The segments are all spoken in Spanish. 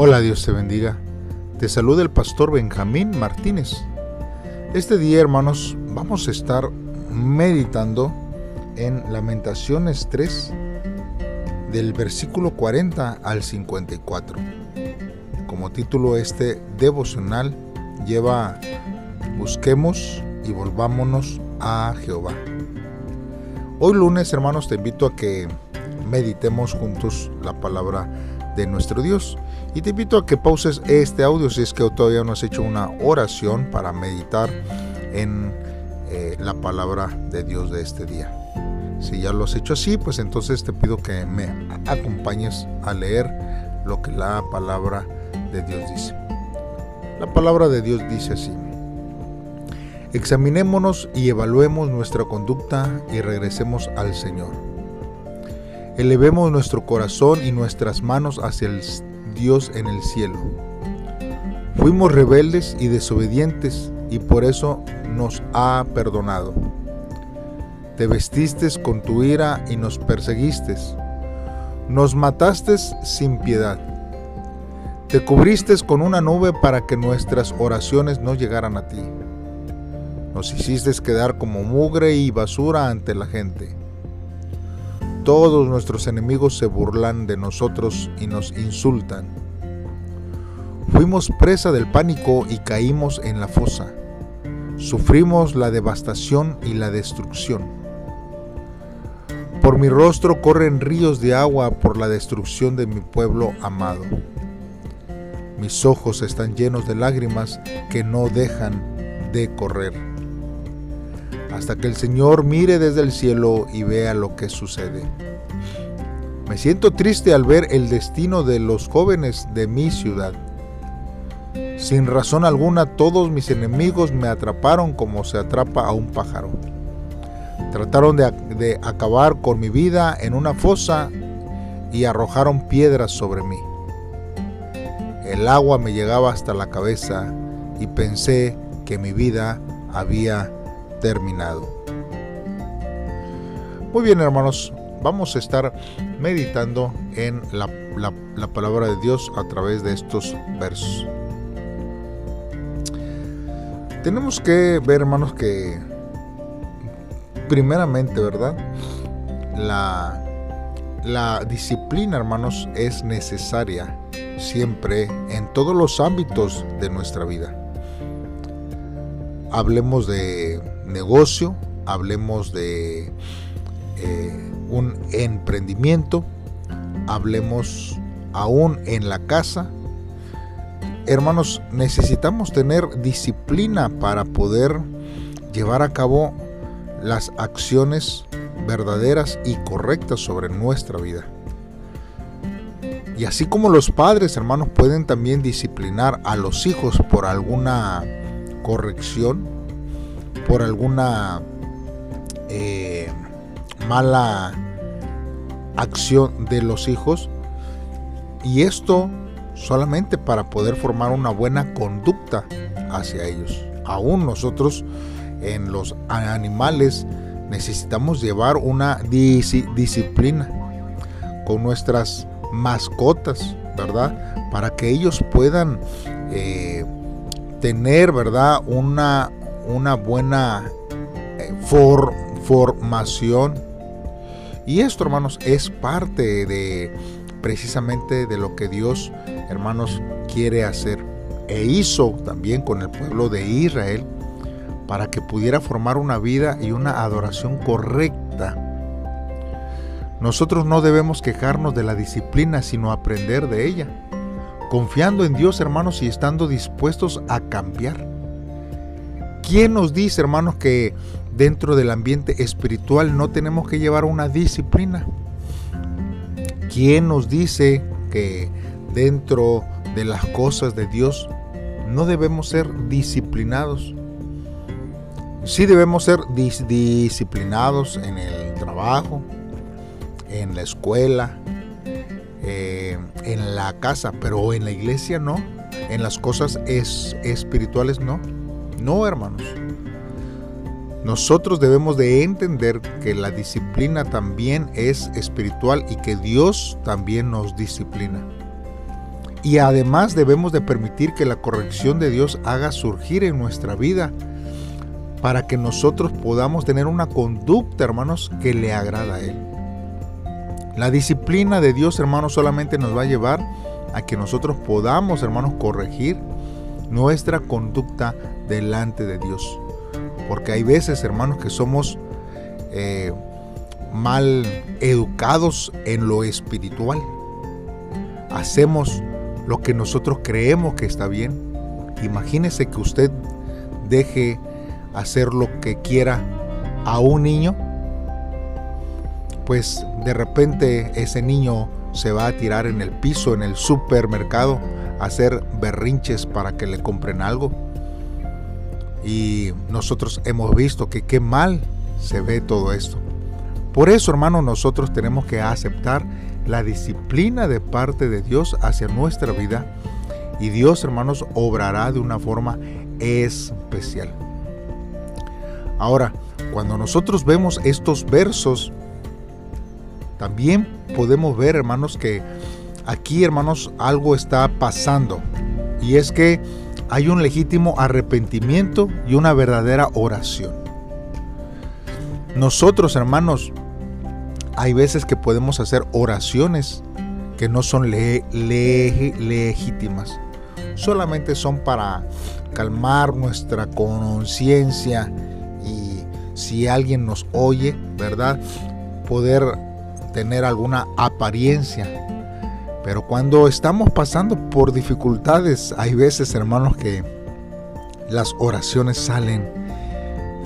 Hola, Dios te bendiga. Te saluda el pastor Benjamín Martínez. Este día, hermanos, vamos a estar meditando en Lamentaciones 3 del versículo 40 al 54. Como título este devocional lleva Busquemos y volvámonos a Jehová. Hoy lunes, hermanos, te invito a que meditemos juntos la palabra de nuestro Dios. Y te invito a que pauses este audio si es que todavía no has hecho una oración para meditar en eh, la palabra de Dios de este día. Si ya lo has hecho así, pues entonces te pido que me acompañes a leer lo que la palabra de Dios dice. La palabra de Dios dice así. Examinémonos y evaluemos nuestra conducta y regresemos al Señor. Elevemos nuestro corazón y nuestras manos hacia el Dios en el cielo. Fuimos rebeldes y desobedientes y por eso nos ha perdonado. Te vestiste con tu ira y nos perseguiste. Nos mataste sin piedad. Te cubriste con una nube para que nuestras oraciones no llegaran a ti. Nos hiciste quedar como mugre y basura ante la gente. Todos nuestros enemigos se burlan de nosotros y nos insultan. Fuimos presa del pánico y caímos en la fosa. Sufrimos la devastación y la destrucción. Por mi rostro corren ríos de agua por la destrucción de mi pueblo amado. Mis ojos están llenos de lágrimas que no dejan de correr hasta que el Señor mire desde el cielo y vea lo que sucede. Me siento triste al ver el destino de los jóvenes de mi ciudad. Sin razón alguna todos mis enemigos me atraparon como se atrapa a un pájaro. Trataron de, acabar con mi vida en una fosa y arrojaron piedras sobre mí. El agua me llegaba hasta la cabeza y pensé que mi vida había terminado. Muy bien hermanos, vamos a estar meditando en la, palabra de Dios a través de estos versos. Tenemos que ver hermanos que primeramente, ¿verdad? La, la disciplina, hermanos, es necesaria siempre en todos los ámbitos de nuestra vida. Hablemos de negocio, hablemos de eh, un emprendimiento, hablemos aún en la casa. Hermanos, necesitamos tener disciplina para poder llevar a cabo las acciones verdaderas y correctas sobre nuestra vida. Y así como los padres, hermanos, pueden también disciplinar a los hijos por alguna corrección, por alguna eh, mala acción de los hijos y esto solamente para poder formar una buena conducta hacia ellos. Aún nosotros en los animales necesitamos llevar una disciplina con nuestras mascotas, ¿verdad? Para que ellos puedan eh, tener, ¿verdad? Una, una buena eh, formación. Y esto, hermanos, es parte de precisamente de lo que Dios, hermanos, quiere hacer. E hizo también con el pueblo de Israel para que pudiera formar una vida y una adoración correcta. Nosotros no debemos quejarnos de la disciplina, sino aprender de ella, confiando en Dios, hermanos, y estando dispuestos a cambiar. ¿Quién nos dice, hermanos, que dentro del ambiente espiritual no tenemos que llevar una disciplina? ¿Quién nos dice que dentro de las cosas de Dios no debemos ser disciplinados? Sí debemos ser disciplinados en el trabajo, en la escuela, eh, en la casa, pero en la iglesia no, en las cosas espirituales no. No, hermanos. Nosotros debemos de entender que la disciplina también es espiritual y que Dios también nos disciplina. Y además debemos de permitir que la corrección de Dios haga surgir en nuestra vida para que nosotros podamos tener una conducta, hermanos, que le agrada a Él. La disciplina de Dios, hermanos, solamente nos va a llevar a que nosotros podamos, hermanos, corregir nuestra conducta delante de Dios. Porque hay veces, hermanos, que somos eh, mal educados en lo espiritual. Hacemos lo que nosotros creemos que está bien. Imagínese que usted deje hacer lo que quiera a un niño, pues de repente ese niño se va a tirar en el piso, en el supermercado, a hacer berrinches para que le compren algo. Y nosotros hemos visto que qué mal se ve todo esto. Por eso, hermano, nosotros tenemos que aceptar la disciplina de parte de Dios hacia nuestra vida y Dios, hermanos, obrará de una forma especial. Ahora, cuando nosotros vemos estos versos, también podemos ver, hermanos, que aquí, hermanos, algo está pasando. Y es que hay un legítimo arrepentimiento y una verdadera oración. Nosotros, hermanos, hay veces que podemos hacer oraciones que no son legítimas. Solamente son para calmar nuestra conciencia y si alguien nos oye, ¿verdad? Poder tener alguna apariencia. Pero cuando estamos pasando por dificultades, hay veces, hermanos, que las oraciones salen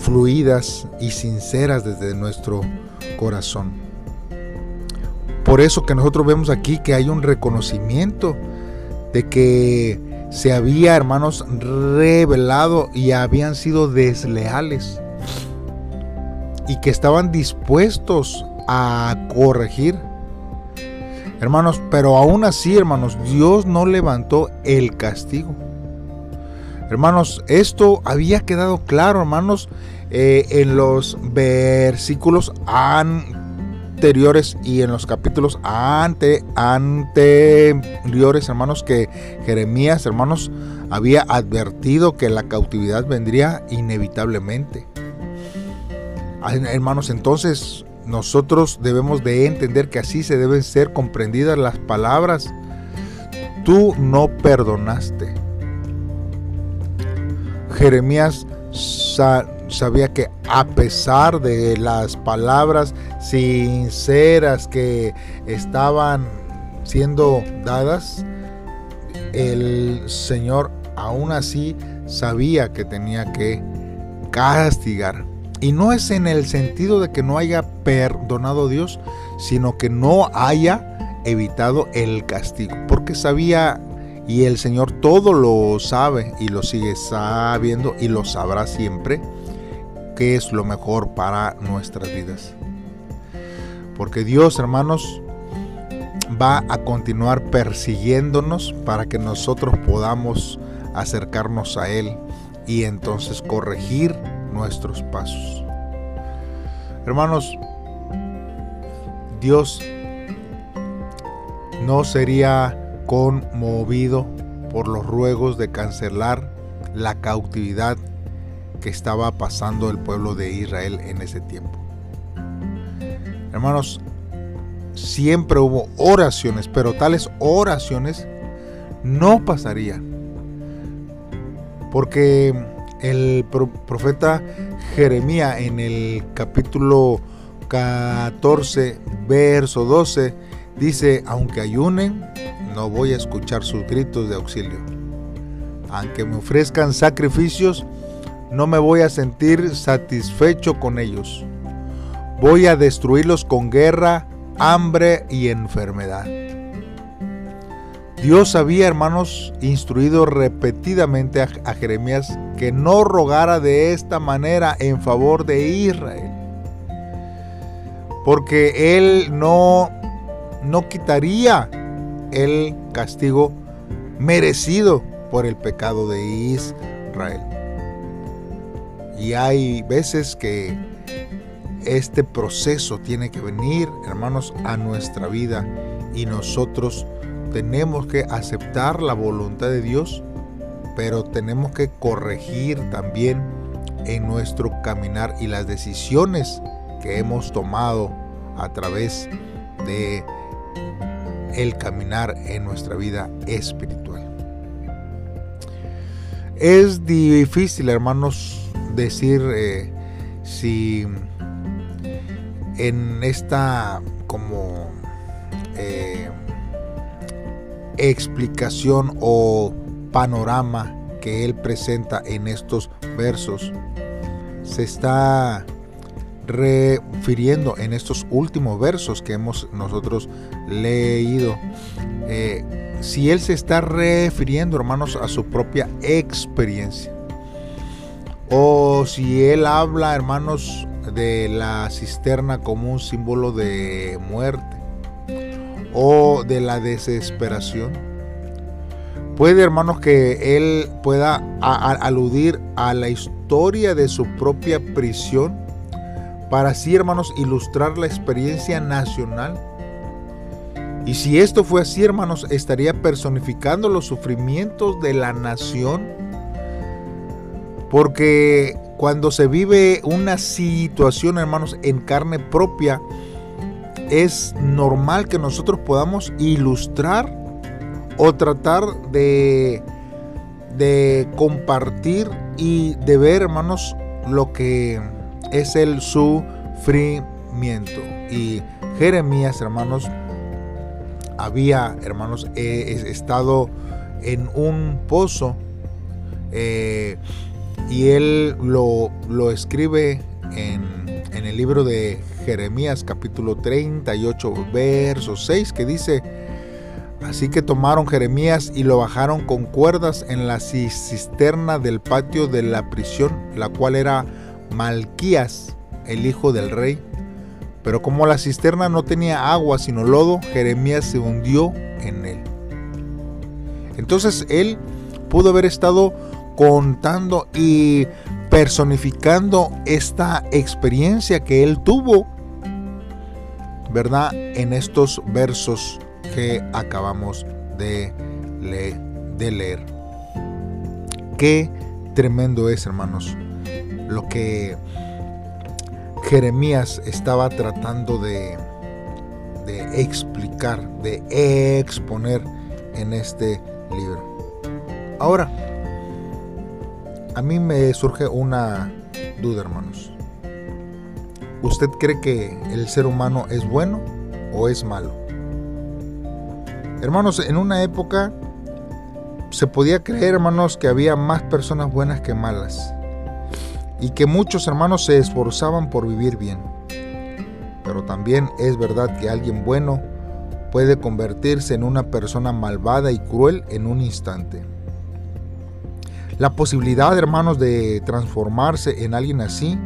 fluidas y sinceras desde nuestro corazón. Por eso que nosotros vemos aquí que hay un reconocimiento de que se había, hermanos, revelado y habían sido desleales y que estaban dispuestos a corregir. Hermanos, pero aún así, hermanos, Dios no levantó el castigo. Hermanos, esto había quedado claro, hermanos, eh, en los versículos anteriores y en los capítulos ante, anteriores, hermanos, que Jeremías, hermanos, había advertido que la cautividad vendría inevitablemente. Hermanos, entonces nosotros debemos de entender que así se deben ser comprendidas las palabras. Tú no perdonaste. Jeremías sabía que a pesar de las palabras sinceras que estaban siendo dadas, el Señor aún así sabía que tenía que castigar. Y no es en el sentido de que no haya perdonado Dios, sino que no haya evitado el castigo. Porque sabía y el Señor todo lo sabe y lo sigue sabiendo y lo sabrá siempre qué es lo mejor para nuestras vidas. Porque Dios, hermanos, va a continuar persiguiéndonos para que nosotros podamos acercarnos a Él y entonces corregir nuestros pasos. Hermanos, Dios no sería conmovido por los ruegos de cancelar la cautividad que estaba pasando el pueblo de Israel en ese tiempo. Hermanos, siempre hubo oraciones, pero tales oraciones no pasarían. Porque el profeta Jeremías en el capítulo 14, verso 12, dice, aunque ayunen, no voy a escuchar sus gritos de auxilio. Aunque me ofrezcan sacrificios, no me voy a sentir satisfecho con ellos. Voy a destruirlos con guerra, hambre y enfermedad. Dios había, hermanos, instruido repetidamente a, Jeremías que no rogara de esta manera en favor de Israel. Porque él no, no quitaría el castigo merecido por el pecado de Israel. Y hay veces que este proceso tiene que venir, hermanos, a nuestra vida y nosotros tenemos que aceptar la voluntad de Dios, pero tenemos que corregir también en nuestro caminar y las decisiones que hemos tomado a través de el caminar en nuestra vida espiritual. Es difícil, hermanos, decir eh, si en esta como eh, explicación o panorama que él presenta en estos versos se está refiriendo en estos últimos versos que hemos nosotros leído. Eh, si él se está refiriendo, hermanos, a su propia experiencia. O si él habla, hermanos, de la cisterna como un símbolo de muerte o de la desesperación. Puede, hermanos, que él pueda aludir a la historia de su propia prisión para así, hermanos, ilustrar la experiencia nacional. Y si esto fue así, hermanos, estaría personificando los sufrimientos de la nación. Porque cuando se vive una situación, hermanos, en carne propia, es normal que nosotros podamos ilustrar o tratar de, de compartir y de ver, hermanos, lo que es el sufrimiento. Y Jeremías, hermanos, había, hermanos, estado en un pozo eh, y él lo, lo escribe en, en, el libro de Jeremías capítulo 38 verso 6 que dice, así que tomaron Jeremías y lo bajaron con cuerdas en la cisterna del patio de la prisión, la cual era Malquías, el hijo del rey. Pero como la cisterna no tenía agua sino lodo, Jeremías se hundió en él. Entonces él pudo haber estado contando y personificando esta experiencia que él tuvo, ¿verdad? En estos versos que acabamos de, leer. Qué tremendo es, hermanos, lo que Jeremías estaba tratando de, explicar, de exponer en este libro. Ahora, a mí me surge una duda, hermanos. ¿Usted cree que el ser humano es bueno o es malo? Hermanos, en una época se podía creer, hermanos, que había más personas buenas que malas y que muchos hermanos se esforzaban por vivir bien. Pero también es verdad que alguien bueno puede convertirse en una persona malvada y cruel en un instante. La posibilidad, hermanos, de transformarse en alguien así,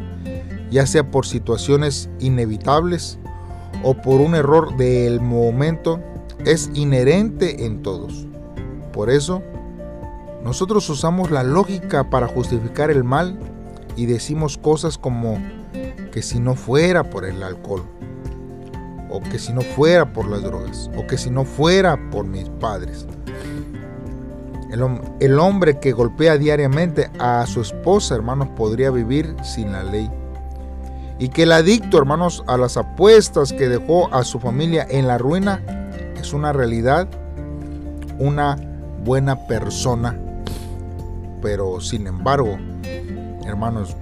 ya sea por situaciones inevitables o por un error del momento, es inherente en todos. Por eso, nosotros usamos la lógica para justificar el mal y decimos cosas como que si no fuera por el alcohol, o que si no fuera por las drogas, o que si no fuera por mis padres. El, hombre que golpea diariamente a su esposa, hermanos, podría vivir sin la ley. Y que el adicto, hermanos, a las apuestas que dejó a su familia en la ruina es una realidad, una buena persona. Pero sin embargo, hermanos,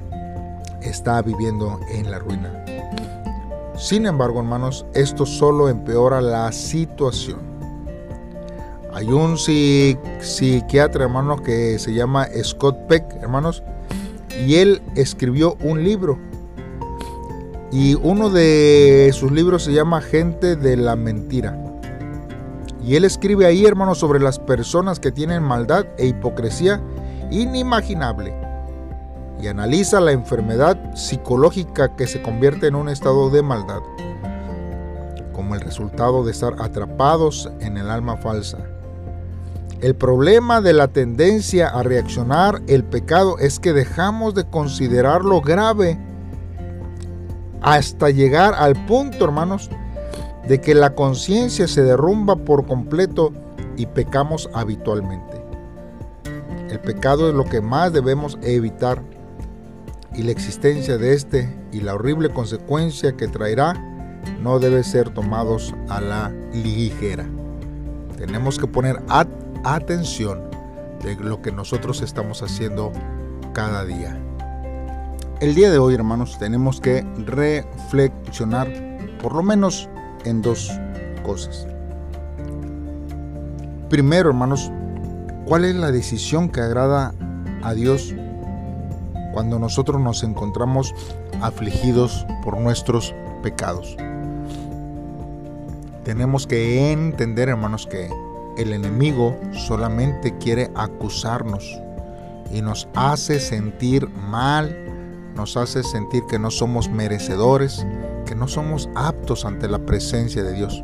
está viviendo en la ruina. Sin embargo, hermanos, esto solo empeora la situación. Hay un psiquiatra, hermanos, que se llama Scott Peck, hermanos, y él escribió un libro. Y uno de sus libros se llama Gente de la Mentira. Y él escribe ahí, hermanos, sobre las personas que tienen maldad e hipocresía inimaginable y analiza la enfermedad psicológica que se convierte en un estado de maldad, como el resultado de estar atrapados en el alma falsa. El problema de la tendencia a reaccionar el pecado es que dejamos de considerarlo grave hasta llegar al punto, hermanos, de que la conciencia se derrumba por completo y pecamos habitualmente. El pecado es lo que más debemos evitar y la existencia de este y la horrible consecuencia que traerá no debe ser tomados a la ligera. Tenemos que poner atención de lo que nosotros estamos haciendo cada día. El día de hoy, hermanos, tenemos que reflexionar por lo menos en dos cosas. Primero, hermanos, ¿cuál es la decisión que agrada a Dios cuando nosotros nos encontramos afligidos por nuestros pecados? Tenemos que entender, hermanos, que el enemigo solamente quiere acusarnos y nos hace sentir mal, nos hace sentir que no somos merecedores, que no somos aptos ante la presencia de Dios.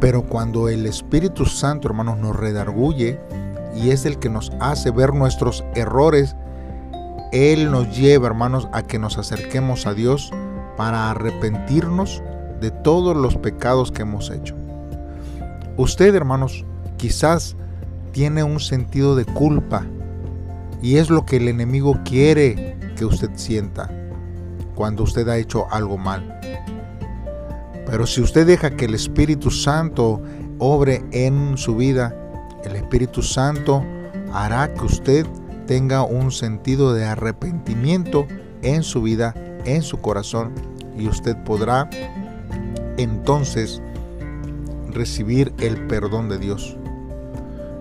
Pero cuando el Espíritu Santo, hermanos, nos redarguye y es el que nos hace ver nuestros errores, Él nos lleva, hermanos, a que nos acerquemos a Dios para arrepentirnos de todos los pecados que hemos hecho. Usted, hermanos, quizás tiene un sentido de culpa y es lo que el enemigo quiere que usted sienta cuando usted ha hecho algo mal. Pero si usted deja que el Espíritu Santo obre en su vida, el Espíritu Santo hará que usted tenga un sentido de arrepentimiento en su vida, en su corazón, y usted podrá entonces recibir el perdón de Dios.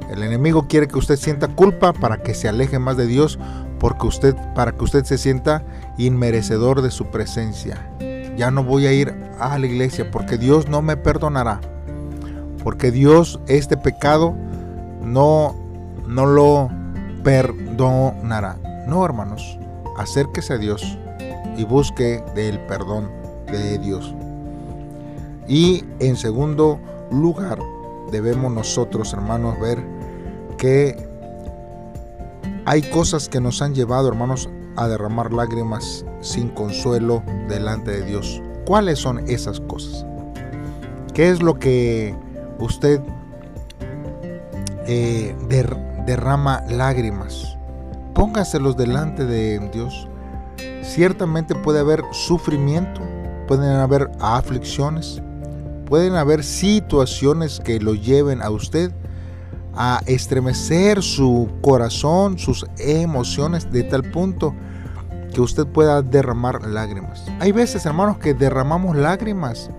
El enemigo quiere que usted sienta culpa para que se aleje más de Dios, porque usted para que usted se sienta inmerecedor de su presencia. Ya no voy a ir a la iglesia porque Dios no me perdonará. Porque Dios este pecado no no lo perdonará. No, hermanos, acérquese a Dios y busque del perdón de Dios. Y en segundo lugar, debemos nosotros, hermanos, ver que hay cosas que nos han llevado, hermanos, a derramar lágrimas sin consuelo delante de Dios. ¿Cuáles son esas cosas? ¿Qué es lo que usted eh, derrama lágrimas? Póngaselos delante de Dios. Ciertamente puede haber sufrimiento, pueden haber aflicciones, pueden haber situaciones que lo lleven a usted a estremecer su corazón, sus emociones de tal punto que usted pueda derramar lágrimas. Hay veces, hermanos, que derramamos lágrimas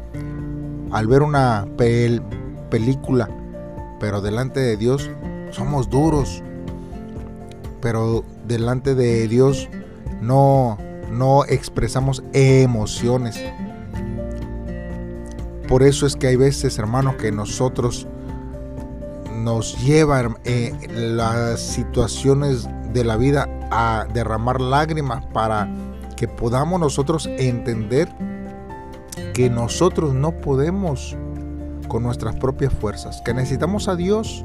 al ver una película, pero delante de Dios somos duros. Pero delante de Dios no no expresamos emociones. Por eso es que hay veces, hermanos, que nosotros nos llevan eh, las situaciones de la vida a derramar lágrimas para que podamos nosotros entender que nosotros no podemos con nuestras propias fuerzas, que necesitamos a Dios.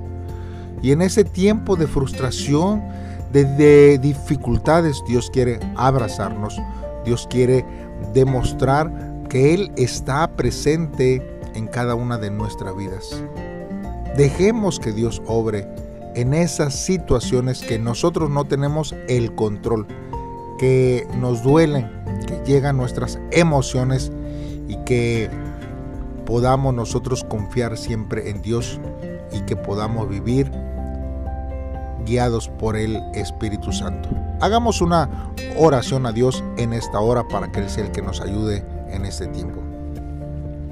Y en ese tiempo de frustración, de dificultades, Dios quiere abrazarnos, Dios quiere demostrar que Él está presente en cada una de nuestras vidas. Dejemos que Dios obre en esas situaciones que nosotros no tenemos el control, que nos duelen, que llegan nuestras emociones y que podamos nosotros confiar siempre en Dios y que podamos vivir guiados por el Espíritu Santo. Hagamos una oración a Dios en esta hora para que Él sea el que nos ayude en este tiempo.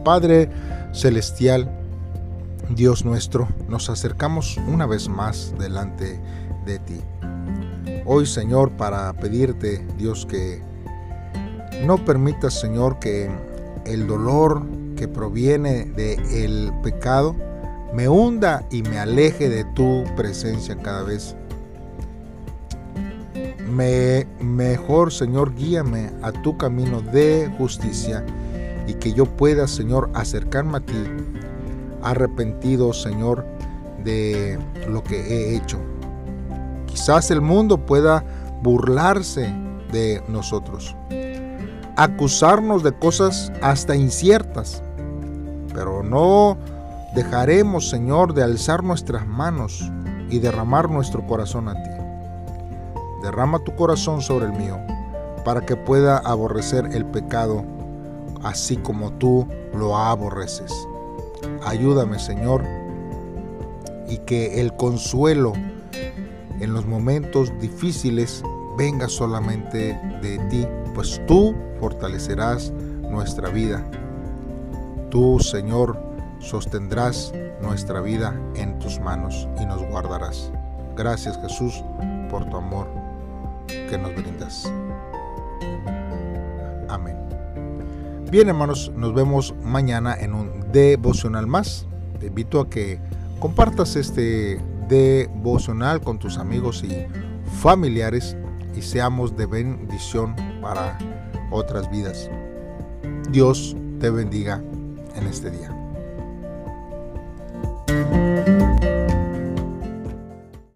Padre Celestial, Dios nuestro, nos acercamos una vez más delante de ti. Hoy, Señor, para pedirte, Dios, que no permitas, Señor, que el dolor que proviene del pecado me hunda y me aleje de tu presencia cada vez. Me, mejor, Señor, guíame a tu camino de justicia y que yo pueda, Señor, acercarme a ti, arrepentido, Señor, de lo que he hecho. Quizás el mundo pueda burlarse de nosotros, acusarnos de cosas hasta inciertas, pero no dejaremos, Señor, de alzar nuestras manos y derramar nuestro corazón a ti. Derrama tu corazón sobre el mío, para que pueda aborrecer el pecado, así como tú lo aborreces. Ayúdame, Señor, y que el consuelo en los momentos difíciles venga solamente de ti, pues tú fortalecerás nuestra vida. Tú, Señor, sostendrás nuestra vida en tus manos y nos guardarás. Gracias Jesús por tu amor que nos brindas. Amén. Bien hermanos, nos vemos mañana en un devocional más. Te invito a que compartas este devocional con tus amigos y familiares y seamos de bendición para otras vidas. Dios te bendiga en este día.